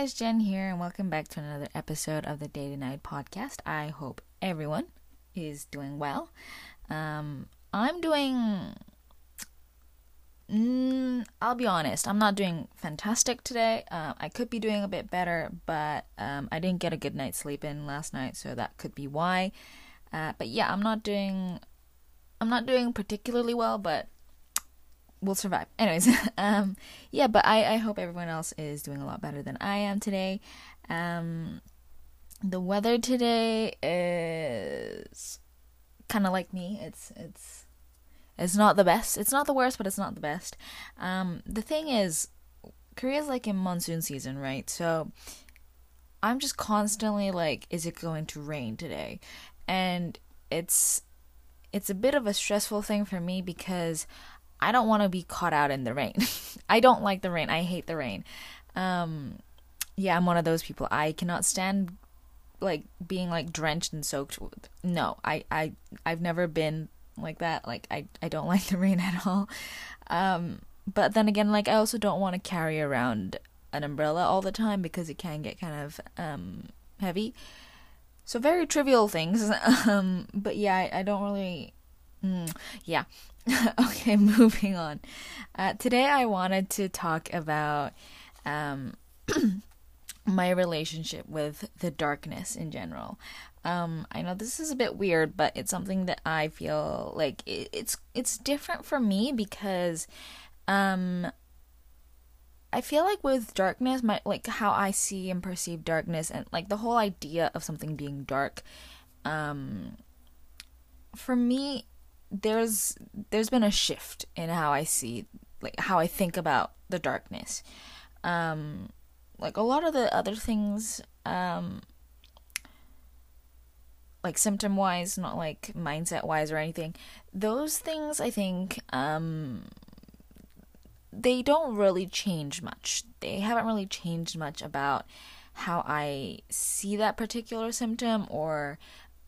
guys, Jen here, and welcome back to another episode of the Day to Night podcast. I hope everyone is doing well. Um, I'm doing. Mm, I'll be honest, I'm not doing fantastic today. Uh, I could be doing a bit better, but um, I didn't get a good night's sleep in last night, so that could be why. Uh, but yeah, I'm not doing. I'm not doing particularly well, but we'll survive. Anyways, um, yeah, but I, I hope everyone else is doing a lot better than I am today. Um, the weather today is kind of like me. It's it's it's not the best. It's not the worst, but it's not the best. Um, the thing is, Korea's like in monsoon season, right? So I'm just constantly like, is it going to rain today? And it's it's a bit of a stressful thing for me because I don't want to be caught out in the rain. I don't like the rain. I hate the rain. Um, yeah, I'm one of those people. I cannot stand like being like drenched and soaked. No, I I I've never been like that. Like I I don't like the rain at all. Um, but then again, like I also don't want to carry around an umbrella all the time because it can get kind of um heavy. So very trivial things. um, but yeah, I, I don't really. Mm, yeah, okay, moving on. Uh, today I wanted to talk about um, my relationship with the darkness in general. Um, I know this is a bit weird, but it's something that I feel like it, it's it's different for me because um, I feel like with darkness, my like how I see and perceive darkness, and like the whole idea of something being dark, um, for me there's there's been a shift in how I see like how I think about the darkness. Um like a lot of the other things um like symptom wise, not like mindset wise or anything. Those things I think um they don't really change much. They haven't really changed much about how I see that particular symptom or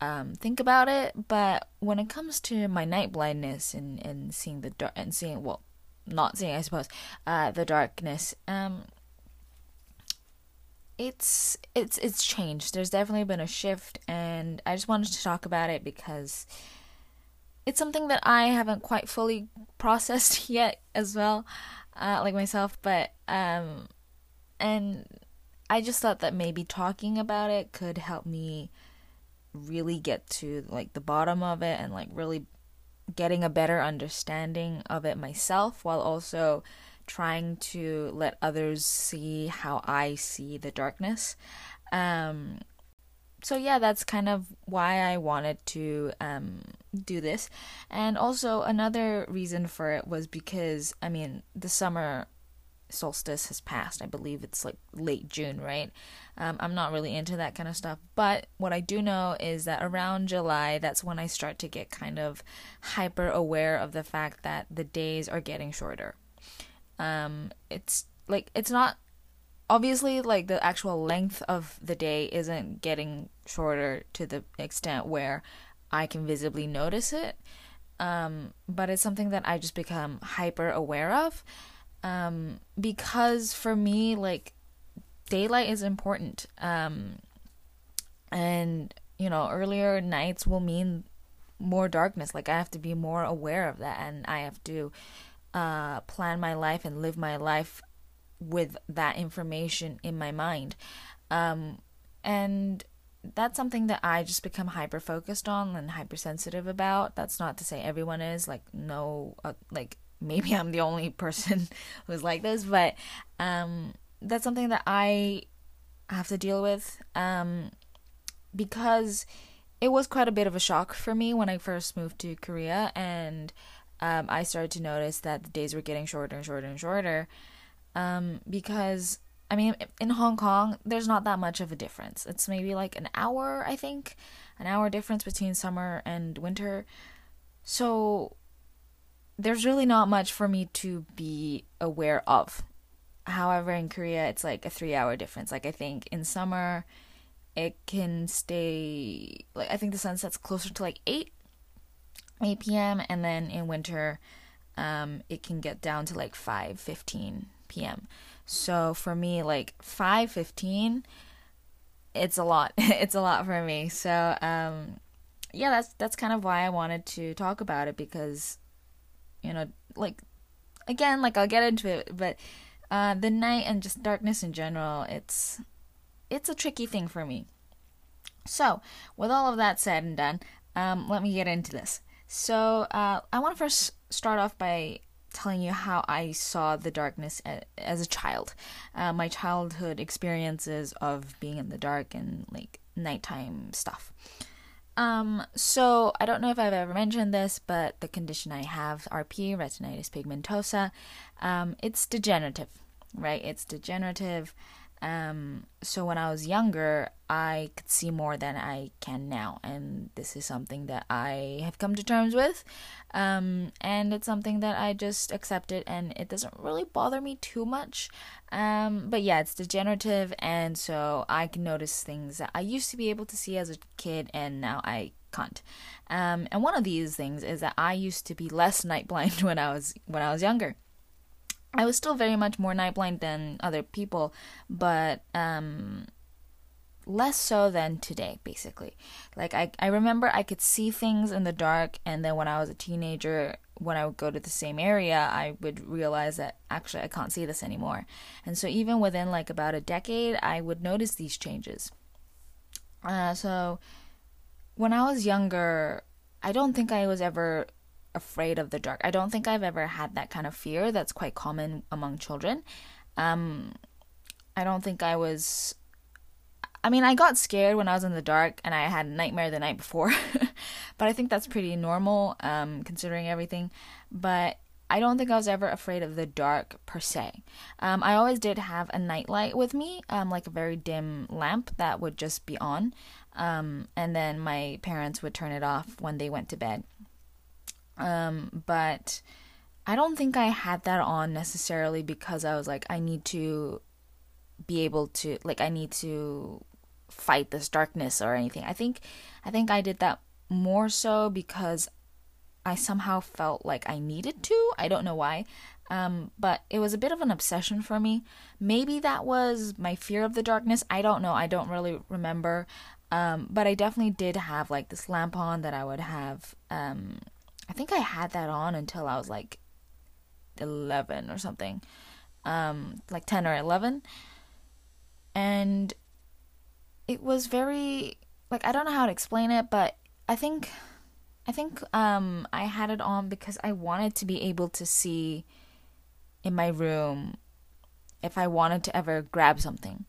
um, think about it. But when it comes to my night blindness and, and seeing the dark and seeing well, not seeing I suppose, uh, the darkness, um, it's it's it's changed. There's definitely been a shift, and I just wanted to talk about it because it's something that I haven't quite fully processed yet as well, uh, like myself. But um, and I just thought that maybe talking about it could help me really get to like the bottom of it and like really getting a better understanding of it myself while also trying to let others see how I see the darkness. Um, so yeah, that's kind of why I wanted to um, do this. And also another reason for it was because I mean, the summer solstice has passed. I believe it's like late June, right? Um, I'm not really into that kind of stuff. But what I do know is that around July, that's when I start to get kind of hyper aware of the fact that the days are getting shorter. Um, it's like, it's not obviously like the actual length of the day isn't getting shorter to the extent where I can visibly notice it. Um, but it's something that I just become hyper aware of um, because for me, like daylight is important. Um, and you know, earlier nights will mean more darkness. Like I have to be more aware of that, and I have to uh, plan my life and live my life with that information in my mind. Um, and that's something that I just become hyper focused on and hypersensitive about. That's not to say everyone is like no, uh, like maybe I'm the only person who's like this, but um, that's something that I have to deal with um, because it was quite a bit of a shock for me when I first moved to Korea and um, I started to notice that the days were getting shorter and shorter and shorter um, because I mean in Hong Kong there's not that much of a difference. It's maybe like an hour, I think, an hour difference between summer and winter. So there's really not much for me to be aware of. However, in Korea, it's like a three hour difference. Like, I think in summer, it can stay, like, I think the sun sets closer to like 8, 8 p.m., and then in winter, um, it can get down to like 5 15 p.m. So for me, like 5:15, it's a lot. it's a lot for me. So um, yeah, that's that's kind of why I wanted to talk about it because, you know, like again, like I'll get into it, but uh, the night and just darkness in general, it's it's a tricky thing for me. So, with all of that said and done, um, let me get into this. So, uh, I want to first start off by telling you how I saw the darkness as a child. Uh, my childhood experiences of being in the dark and like nighttime stuff. Um, so I don't know if I've ever mentioned this, but the condition I have, RP, retinitis pigmentosa, um, it's degenerative, right? It's degenerative. Um, so when I was younger, I could see more than I can now, and this is something that I have come to terms with. Um, and it's something that I just accepted, and it doesn't really bother me too much. Um, but yeah, it's degenerative, and so I can notice things that I used to be able to see as a kid, and now I can't. Um, and one of these things is that I used to be less night blind when I was when I was younger. I was still very much more night blind than other people, but um, less so than today, basically. Like, I, I remember I could see things in the dark, and then when I was a teenager, when I would go to the same area, I would realize that actually I can't see this anymore. And so, even within like about a decade, I would notice these changes. Uh, so, when I was younger, I don't think I was ever afraid of the dark. I don't think I've ever had that kind of fear that's quite common among children. Um, I don't think I was. I mean, I got scared when I was in the dark and I had a nightmare the night before, but I think that's pretty normal um, considering everything. But I don't think I was ever afraid of the dark per se. Um, I always did have a nightlight with me, um, like a very dim lamp that would just be on, um, and then my parents would turn it off when they went to bed. Um, but I don't think I had that on necessarily because I was like, I need to be able to, like, I need to fight this darkness or anything. I think, I think I did that more so because I somehow felt like I needed to. I don't know why. Um, but it was a bit of an obsession for me. Maybe that was my fear of the darkness. I don't know. I don't really remember. Um, but I definitely did have like this lamp on that I would have um, I think I had that on until I was like 11 or something. Um, like 10 or 11. And it was very like I don't know how to explain it, but I think I think um I had it on because I wanted to be able to see in my room if I wanted to ever grab something.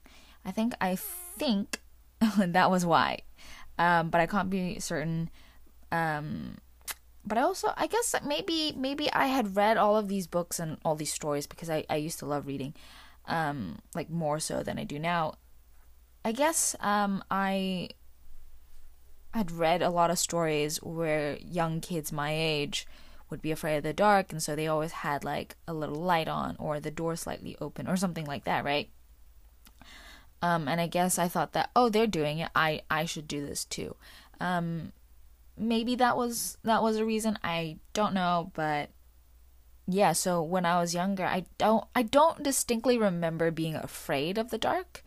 I think I think that was why. Um, but I can't be certain. Um, but I also I guess maybe maybe I had read all of these books and all these stories because I, I used to love reading, um, like more so than I do now. I guess um I had read a lot of stories where young kids my age would be afraid of the dark and so they always had like a little light on or the door slightly open or something like that, right? Um, and I guess I thought that oh they're doing it, I I should do this too. Um, maybe that was that was a reason. I don't know but yeah so when i was younger i don't i don't distinctly remember being afraid of the dark.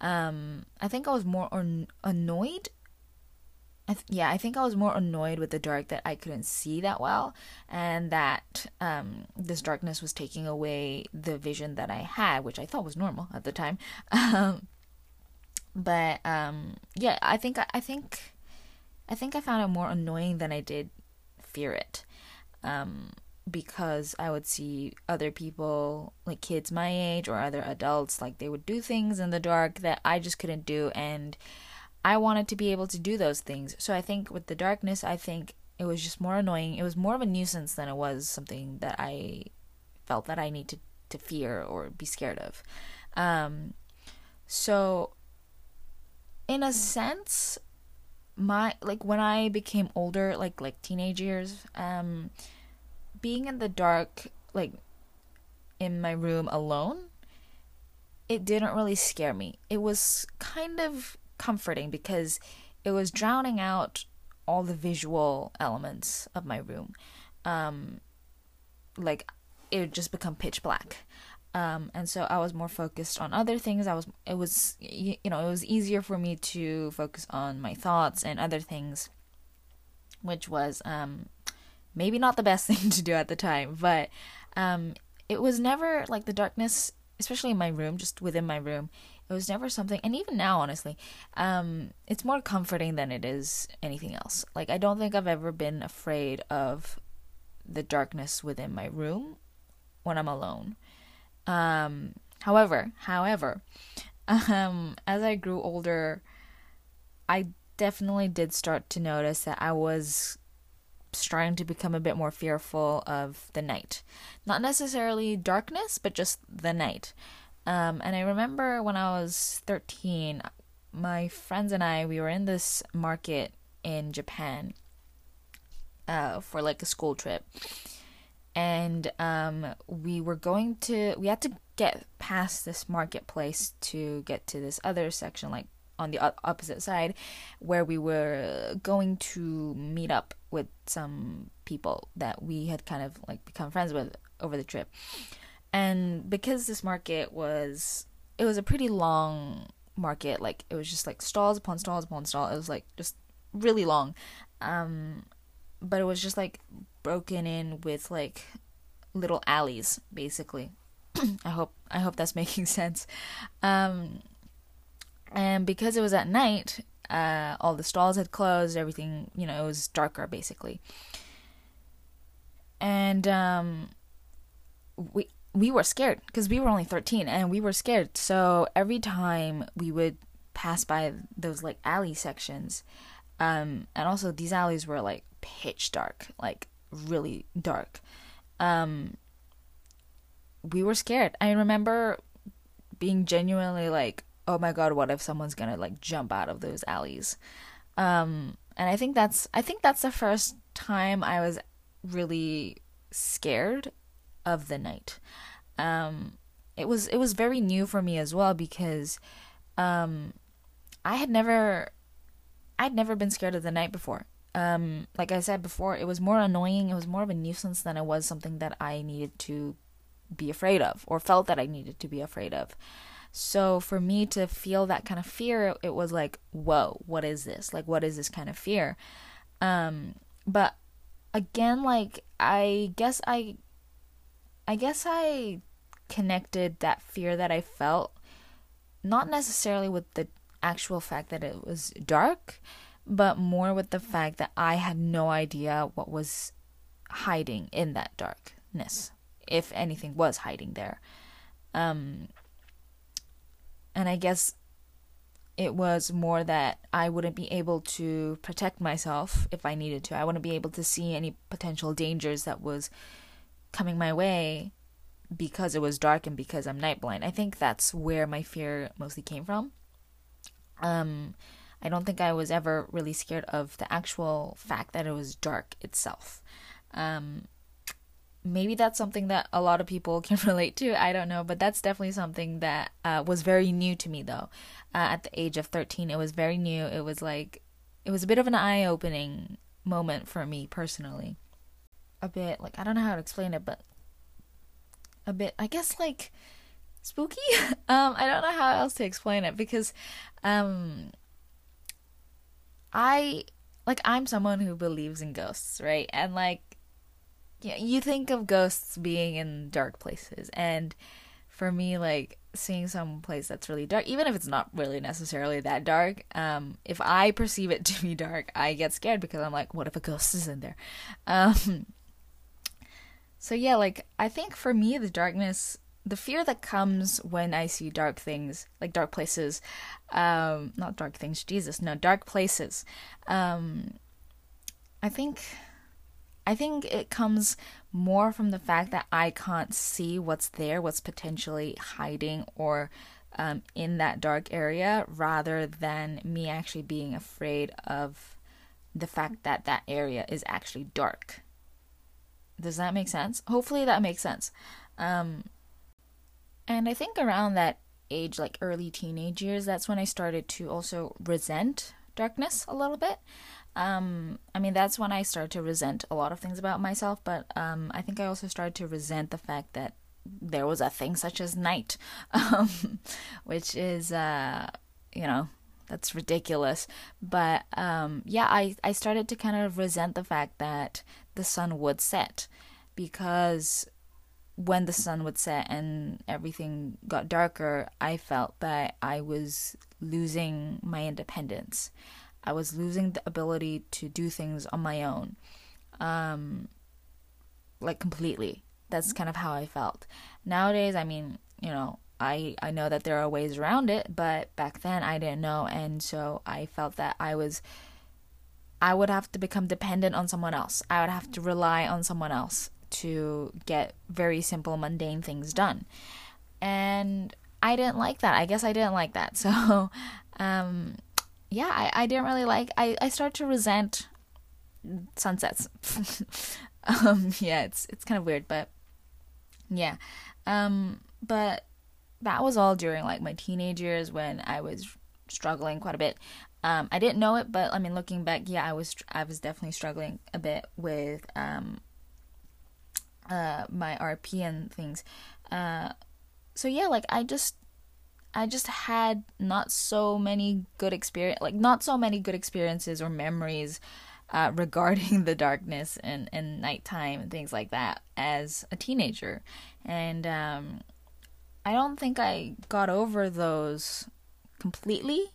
Um i think i was more an- annoyed. I th- yeah, I think I was more annoyed with the dark that I couldn't see that well, and that um, this darkness was taking away the vision that I had, which I thought was normal at the time. Um, but um, yeah, I think I think I think I found it more annoying than I did fear it. Um, because I would see other people, like kids my age or other adults, like they would do things in the dark that I just couldn't do. And I wanted to be able to do those things. So I think with the darkness, I think it was just more annoying. It was more of a nuisance than it was something that I felt that I need to, to fear or be scared of. Um, so, in a sense, my like when I became older, like like teenage years, um, being in the dark, like in my room alone, it didn't really scare me. It was kind of comforting because it was drowning out all the visual elements of my room. Um, like it would just become pitch black. Um, and so I was more focused on other things. I was, it was, you know, it was easier for me to focus on my thoughts and other things, which was um, maybe not the best thing to do at the time, but um, it was never like the darkness, especially in my room, just within my room. It was never something, and even now, honestly, um, it's more comforting than it is anything else. Like, I don't think I've ever been afraid of the darkness within my room when I'm alone. Um, however, however, um, as I grew older, I definitely did start to notice that I was starting to become a bit more fearful of the night. Not necessarily darkness, but just the night. Um, and I remember when I was 13, my friends and I, we were in this market in Japan uh, for like a school trip. And um, we were going to, we had to get past this marketplace to get to this other section, like on the opposite side, where we were going to meet up with some people that we had kind of like become friends with over the trip. And because this market was, it was a pretty long market, like it was just like stalls upon stalls upon stalls. It was like just really long. Um, but it was just like broken in with like little alleys basically. I hope i hope that's making sense. Um and because it was at night uh all the stalls had closed everything you know it was darker basically. And um we we were scared because we were only 13 and we were scared. So every time we would pass by those like alley sections um and also these alleys were like pitch dark, like really dark. Um, we were scared. I remember being genuinely like, "Oh my god, what if someone's gonna like jump out of those alleys?" Um, and I think that's I think that's the first time I was really scared of the night. Um, it was it was very new for me as well because um, I had never I'd never been scared of the night before um, like I said before, it was more annoying. It was more of a nuisance than it was something that I needed to be afraid of or felt that I needed to be afraid of. So for me to feel that kind of fear, it was like, whoa, what is this? Like, what is this kind of fear? Um, but again, like, I guess I, I guess I connected that fear that I felt, not necessarily with the actual fact that it was dark, but more with the fact that I had no idea what was hiding in that darkness, if anything was hiding there. Um, and I guess it was more that I wouldn't be able to protect myself if I needed to. I wouldn't be able to see any potential dangers that was coming my way because it was dark and because I'm night blind. I think that's where my fear mostly came from. Um, I don't think I was ever really scared of the actual fact that it was dark itself. Um, maybe that's something that a lot of people can relate to. I don't know, but that's definitely something that uh, was very new to me, though. Uh, at the age of 13, it was very new. It was like, it was a bit of an eye opening moment for me personally. A bit, like, I don't know how to explain it, but a bit, I guess, like, spooky. um, I don't know how else to explain it because, um, I like I'm someone who believes in ghosts, right? And like yeah, you think of ghosts being in dark places and for me like seeing some place that's really dark even if it's not really necessarily that dark um if i perceive it to be dark i get scared because i'm like what if a ghost is in there um so yeah like i think for me the darkness the fear that comes when I see dark things, like dark places, um, not dark things, Jesus, no, dark places. Um, I think, I think it comes more from the fact that I can't see what's there, what's potentially hiding or um, in that dark area, rather than me actually being afraid of the fact that that area is actually dark. Does that make sense? Hopefully that makes sense. Um, and I think around that age, like early teenage years, that's when I started to also resent darkness a little bit. Um, I mean, that's when I started to resent a lot of things about myself, but um, I think I also started to resent the fact that there was a thing such as night, um, which is, uh, you know, that's ridiculous. But um, yeah, I, I started to kind of resent the fact that the sun would set because when the sun would set and everything got darker, I felt that I was losing my independence. I was losing the ability to do things on my own. Um, like completely. That's kind of how I felt. Nowadays, I mean, you know, I I know that there are ways around it, but back then I didn't know and so I felt that I was I would have to become dependent on someone else. I would have to rely on someone else to get very simple mundane things done. And I didn't like that. I guess I didn't like that. So um yeah, I, I didn't really like I, I started to resent sunsets. um yeah, it's it's kind of weird, but yeah. Um but that was all during like my teenage years when I was struggling quite a bit. Um, I didn't know it, but I mean, looking back, yeah, I was I was definitely struggling a bit with um, uh, my RP and things. Uh, so yeah, like I just I just had not so many good experience, like not so many good experiences or memories uh, regarding the darkness and and nighttime and things like that as a teenager, and um, I don't think I got over those completely.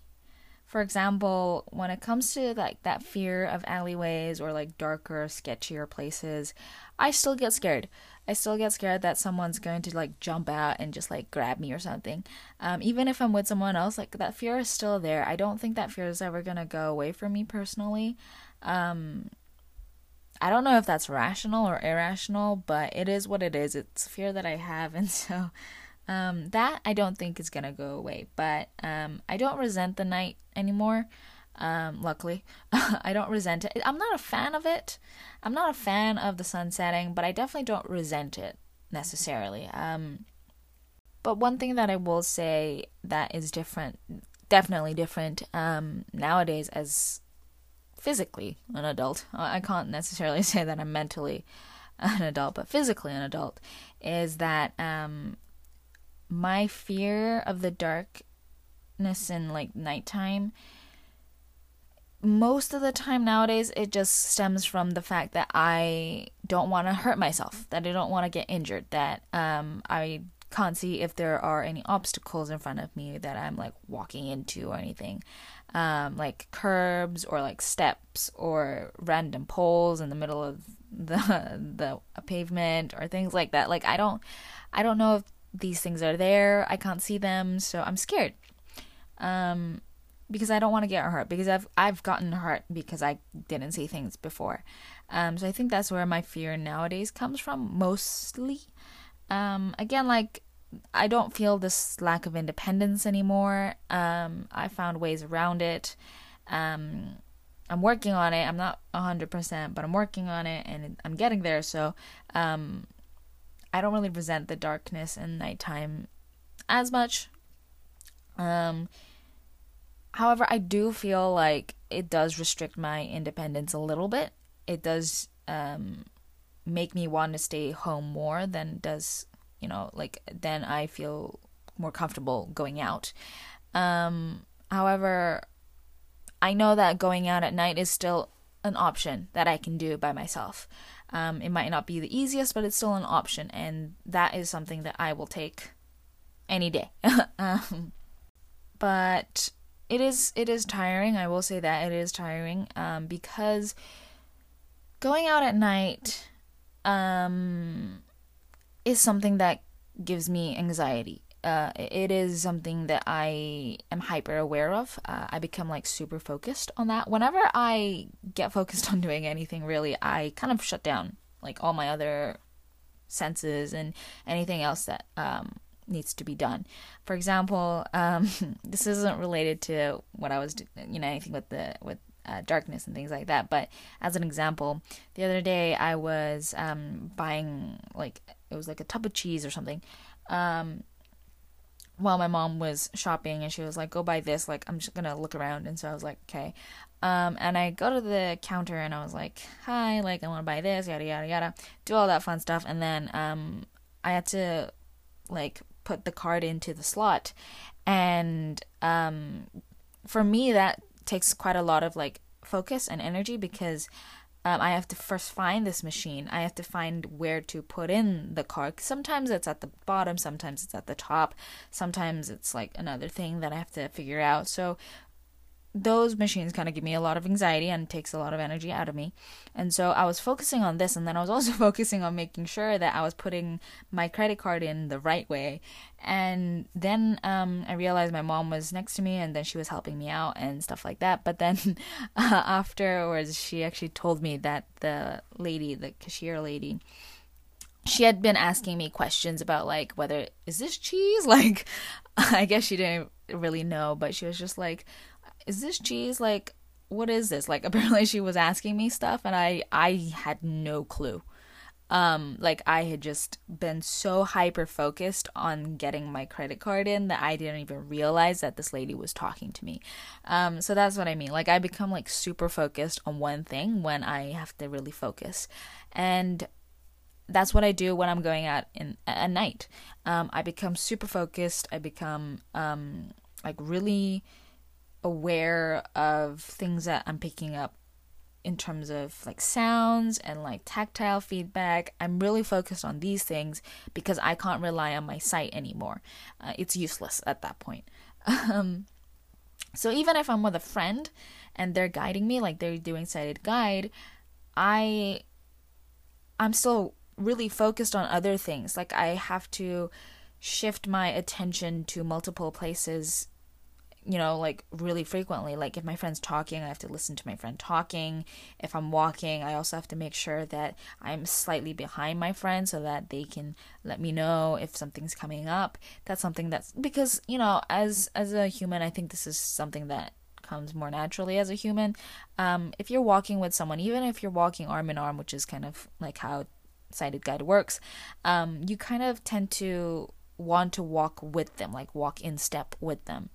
For example, when it comes to like that fear of alleyways or like darker, sketchier places, I still get scared. I still get scared that someone's going to like jump out and just like grab me or something. Um, even if I'm with someone else, like that fear is still there. I don't think that fear is ever gonna go away from me personally. Um, I don't know if that's rational or irrational, but it is what it is. It's fear that I have, and so um, that I don't think is gonna go away, but um, I don't resent the night anymore. Um, luckily, I don't resent it. I'm not a fan of it. I'm not a fan of the sun setting, but I definitely don't resent it necessarily. Um, but one thing that I will say that is different, definitely different um, nowadays as physically an adult. I can't necessarily say that I'm mentally an adult, but physically an adult, is that um, my fear of the darkness and like nighttime most of the time nowadays it just stems from the fact that I don't want to hurt myself, that I don't want to get injured, that um I can't see if there are any obstacles in front of me that I'm like walking into or anything. Um like curbs or like steps or random poles in the middle of the the pavement or things like that. Like I don't I don't know if these things are there. I can't see them, so I'm scared. Um, because I don't want to get hurt because I've I've gotten hurt because I didn't see things before. Um, so I think that's where my fear nowadays comes from mostly. Um, again, like I don't feel this lack of independence anymore. Um, I found ways around it. Um, I'm working on it. I'm not 100%, but I'm working on it and I'm getting there. So, um, I don't really resent the darkness and nighttime as much. Um, however, I do feel like it does restrict my independence a little bit. It does um, make me want to stay home more than does, you know, like then I feel more comfortable going out. Um, however, I know that going out at night is still an option that I can do by myself. Um, it might not be the easiest, but it's still an option, and that is something that I will take any day. um, but it is it is tiring. I will say that it is tiring um, because going out at night um, is something that gives me anxiety. Uh, it is something that I am hyper aware of. Uh, I become like super focused on that. Whenever I get focused on doing anything, really, I kind of shut down like all my other senses and anything else that um, needs to be done. For example, um, this isn't related to what I was, you know, anything with the with uh, darkness and things like that. But as an example, the other day I was um, buying like it was like a tub of cheese or something. Um, while my mom was shopping and she was like, go buy this, like, I'm just gonna look around. And so I was like, okay. Um, and I go to the counter and I was like, hi, like, I wanna buy this, yada, yada, yada, do all that fun stuff. And then, um, I had to like put the card into the slot and um for me that takes quite a lot of like focus and energy because um, I have to first find this machine. I have to find where to put in the card. Sometimes it's at the bottom, sometimes it's at the top, sometimes it's like another thing that I have to figure out. So those machines kind of give me a lot of anxiety and takes a lot of energy out of me. And so I was focusing on this and then I was also focusing on making sure that I was putting my credit card in the right way. And then um, I realized my mom was next to me and then she was helping me out and stuff like that. But then uh, afterwards, she actually told me that the lady, the cashier lady, she had been asking me questions about like whether is this cheese like i guess she didn't really know but she was just like is this cheese? Like what is this? Like apparently she was asking me stuff and i i had no clue. Um like i had just been so hyper focused on getting my credit card in that i didn't even realize that this lady was talking to me. Um so that's what i mean. Like i become like super focused on one thing when i have to really focus. And that's what I do when I'm going out in at night. Um, I become super focused. I become um, like really aware of things that I'm picking up in terms of like sounds and like tactile feedback. I'm really focused on these things because I can't rely on my sight anymore. Uh, it's useless at that point. Um, so even if I'm with a friend and they're guiding me, like they're doing sighted guide, I I'm still really focused on other things. Like I have to shift my attention to multiple places you know, like really frequently. Like if my friend's talking, I have to listen to my friend talking. If I'm walking, I also have to make sure that I'm slightly behind my friend so that they can let me know if something's coming up. That's something that's because, you know, as as a human, I think this is something that comes more naturally as a human. Um, if you're walking with someone, even if you're walking arm in arm, which is kind of like how sighted guide works, um, you kind of tend to want to walk with them, like walk in step with them.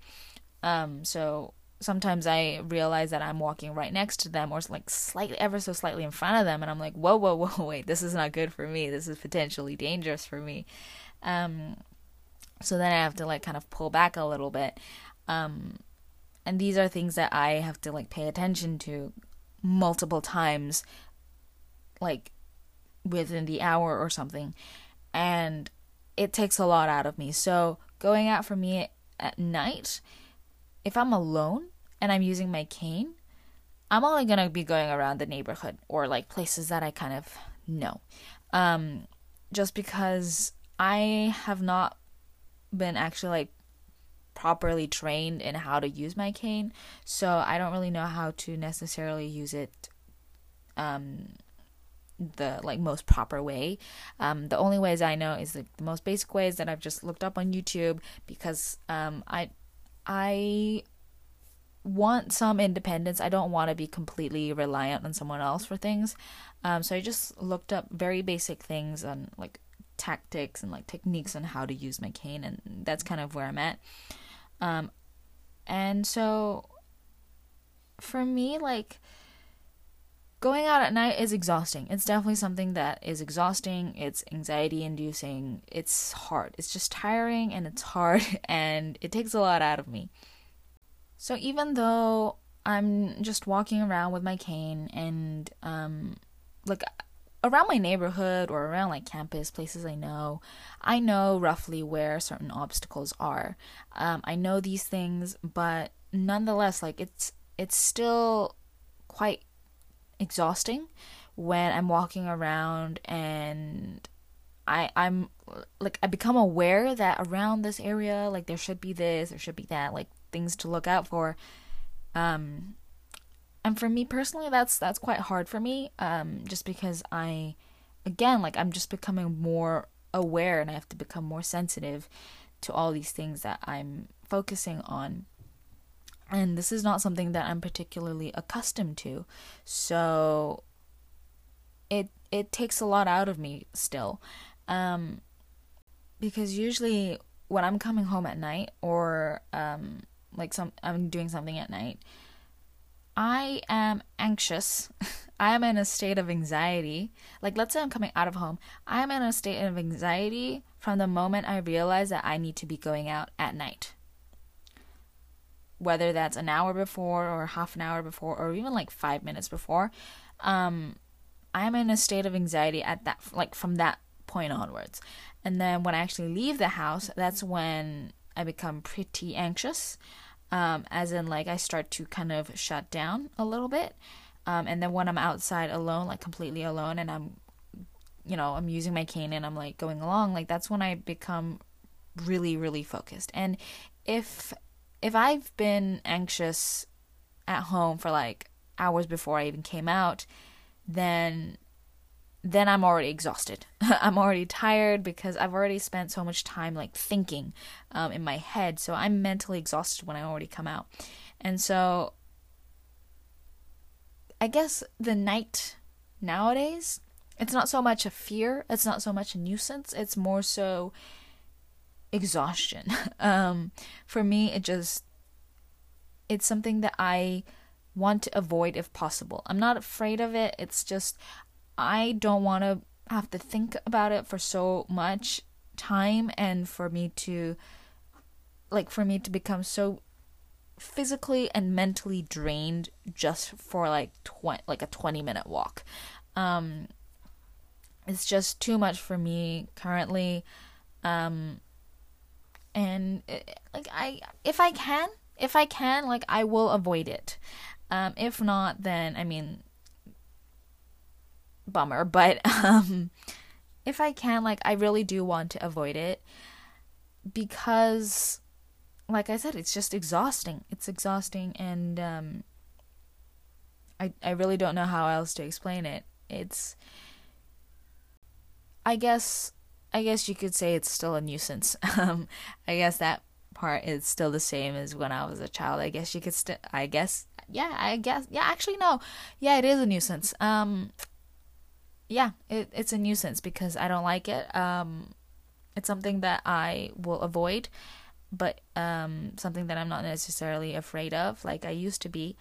Um, so sometimes I realize that I'm walking right next to them or like slightly, ever so slightly in front of them, and I'm like, whoa, whoa, whoa, wait, this is not good for me. This is potentially dangerous for me. Um, so then I have to like kind of pull back a little bit. Um, and these are things that I have to like pay attention to multiple times, like within the hour or something. And it takes a lot out of me. So going out for me at night if I'm alone and I'm using my cane, I'm only gonna be going around the neighborhood or like places that I kind of know. Um, just because I have not been actually like properly trained in how to use my cane, so I don't really know how to necessarily use it um the like most proper way. Um, the only ways I know is like the most basic ways that I've just looked up on YouTube because um, I I want some independence. I don't want to be completely reliant on someone else for things. Um, so I just looked up very basic things on like tactics and like techniques on how to use my cane, and that's kind of where I'm at. Um, and so for me, like going out at night is exhausting. It's definitely something that is exhausting. It's anxiety inducing. It's hard. It's just tiring and it's hard and it takes a lot out of me. So even though I'm just walking around with my cane and um like around my neighborhood or around like campus places I know, I know roughly where certain obstacles are. Um, I know these things, but nonetheless, like it's it's still quite exhausting when I'm walking around and I I'm like I become aware that around this area like there should be this there should be that like things to look out for. Um and for me personally that's that's quite hard for me um just because I again like I'm just becoming more aware and I have to become more sensitive to all these things that I'm focusing on and this is not something that I'm particularly accustomed to. So it it takes a lot out of me still. Um because usually when I'm coming home at night or um like some I'm doing something at night, I am anxious I am in a state of anxiety. Like, let's say I'm coming out of home. I am in a state of anxiety from the moment I realize that I need to be going out at night. Whether that's an hour before, or half an hour before, or even like five minutes before, um, I am in a state of anxiety at that, like from that point onwards. And then when I actually leave the house, that's when I become pretty anxious. Um, as in, like, I start to kind of shut down a little bit. Um, and then when I'm outside alone, like completely alone, and I'm, you know, I'm using my cane and I'm like going along, like that's when I become really, really focused. And if if I've been anxious at home for like hours before I even came out, then then I'm already exhausted. I'm already tired because I've already spent so much time like thinking um, in my head. So I'm mentally exhausted when I already come out. And so I guess the night nowadays, it's not so much a fear, it's not so much a nuisance, it's more so exhaustion. um, for me, it just, it's something that I want to avoid if possible. I'm not afraid of it, it's just, I don't want to have to think about it for so much time and for me to, like, for me to become so physically and mentally drained just for like 20 like a 20 minute walk. Um it's just too much for me currently. Um and it, like I if I can, if I can, like I will avoid it. Um if not then I mean bummer, but um if I can like I really do want to avoid it because like I said, it's just exhausting. It's exhausting, and um, I I really don't know how else to explain it. It's, I guess, I guess you could say it's still a nuisance. Um, I guess that part is still the same as when I was a child. I guess you could still. I guess, yeah, I guess, yeah. Actually, no, yeah, it is a nuisance. Um, yeah, it it's a nuisance because I don't like it. Um, it's something that I will avoid but um, something that I'm not necessarily afraid of, like I used to be.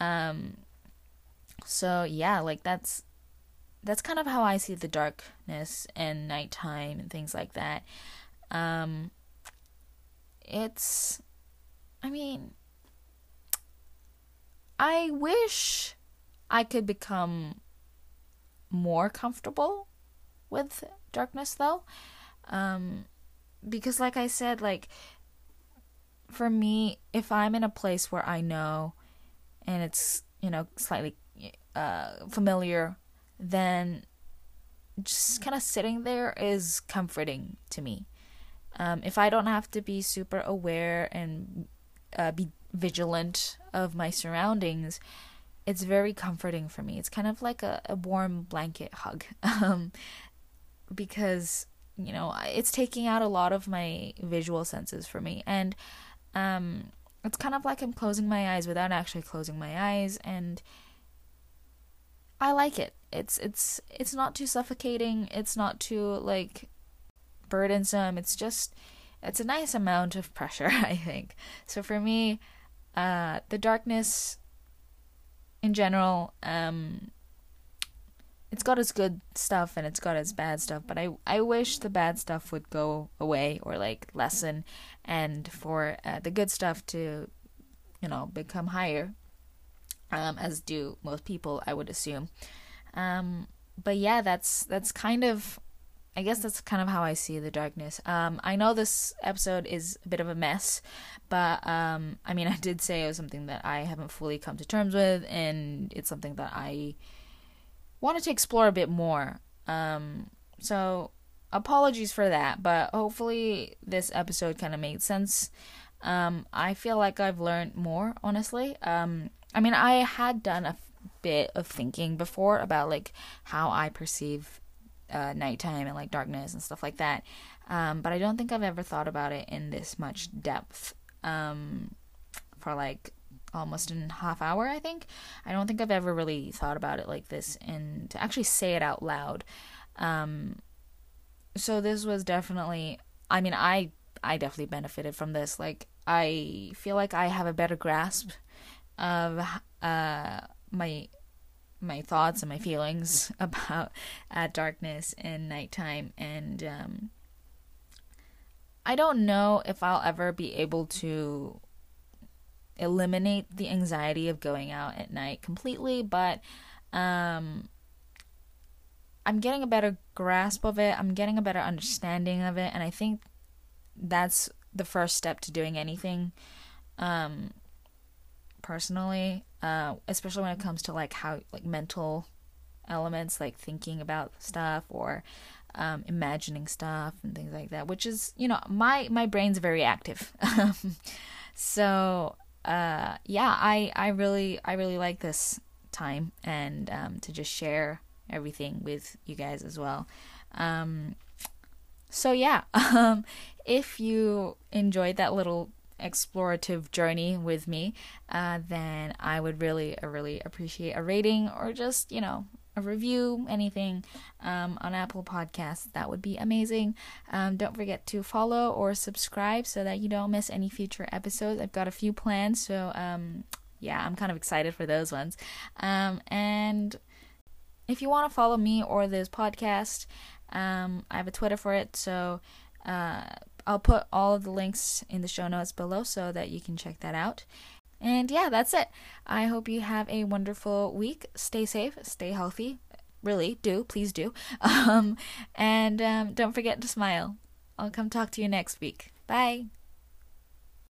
Um, so yeah, like that's that's kind of how I see the darkness and nighttime and things like that. Um, it's, I mean, I wish I could become more comfortable with darkness though. Um, because like I said, like for me, if I'm in a place where I know and it's, you know, slightly uh, familiar, then just kind of sitting there is comforting to me. Um, if I don't have to be super aware and uh, be vigilant of my surroundings, it's very comforting for me. It's kind of like a, a warm blanket hug. Um, because, you know, it's taking out a lot of my visual senses for me. And um, it's kind of like I'm closing my eyes without actually closing my eyes, and I like it. It's it's it's not too suffocating. It's not too like burdensome. It's just it's a nice amount of pressure, I think. So for me, uh, the darkness in general, um, it's got its good stuff and it's got its bad stuff, but I I wish the bad stuff would go away or like lessen, and for uh, the good stuff to, you know, become higher, um, as do most people, I would assume. Um, but yeah, that's that's kind of, I guess that's kind of how I see the darkness. Um, I know this episode is a bit of a mess, but um, I mean, I did say it was something that I haven't fully come to terms with, and it's something that I wanted to explore a bit more. Um, so apologies for that, but hopefully this episode kind of made sense. Um, I feel like I've learned more, honestly. Um, I mean, I had done a bit of thinking before about like how I perceive uh, nighttime and like darkness and stuff like that. Um, but I don't think I've ever thought about it in this much depth um, for like almost in half hour, I think. I don't think I've ever really thought about it like this and to actually say it out loud. Um, so this was definitely I mean, I I definitely benefited from this. Like I feel like I have a better grasp of uh my my thoughts and my feelings about uh, darkness and nighttime and um, I don't know if I'll ever be able to eliminate the anxiety of going out at night completely, but um, I'm getting a better grasp of it. I'm getting a better understanding of it, and I think that's the first step to doing anything. Um, personally, uh, especially when it comes to like how like mental elements, like thinking about stuff or um, imagining stuff and things like that. Which is, you know, my my brain's very active. so uh, yeah, I I really I really like this time and um, to just share everything with you guys as well. Um, so yeah, um, if you enjoyed that little explorative journey with me, uh, then I would really, uh, really appreciate a rating or just you know a review, anything um, on Apple Podcasts. That would be amazing. Um, don't forget to follow or subscribe so that you don't miss any future episodes. I've got a few plans, so um, yeah, I'm kind of excited for those ones. Um, and if you want to follow me or this podcast, um, I have a Twitter for it, so uh, I'll put all of the links in the show notes below so that you can check that out. And yeah, that's it. I hope you have a wonderful week. Stay safe, stay healthy. Really, do, please do. Um, and um, don't forget to smile. I'll come talk to you next week. Bye.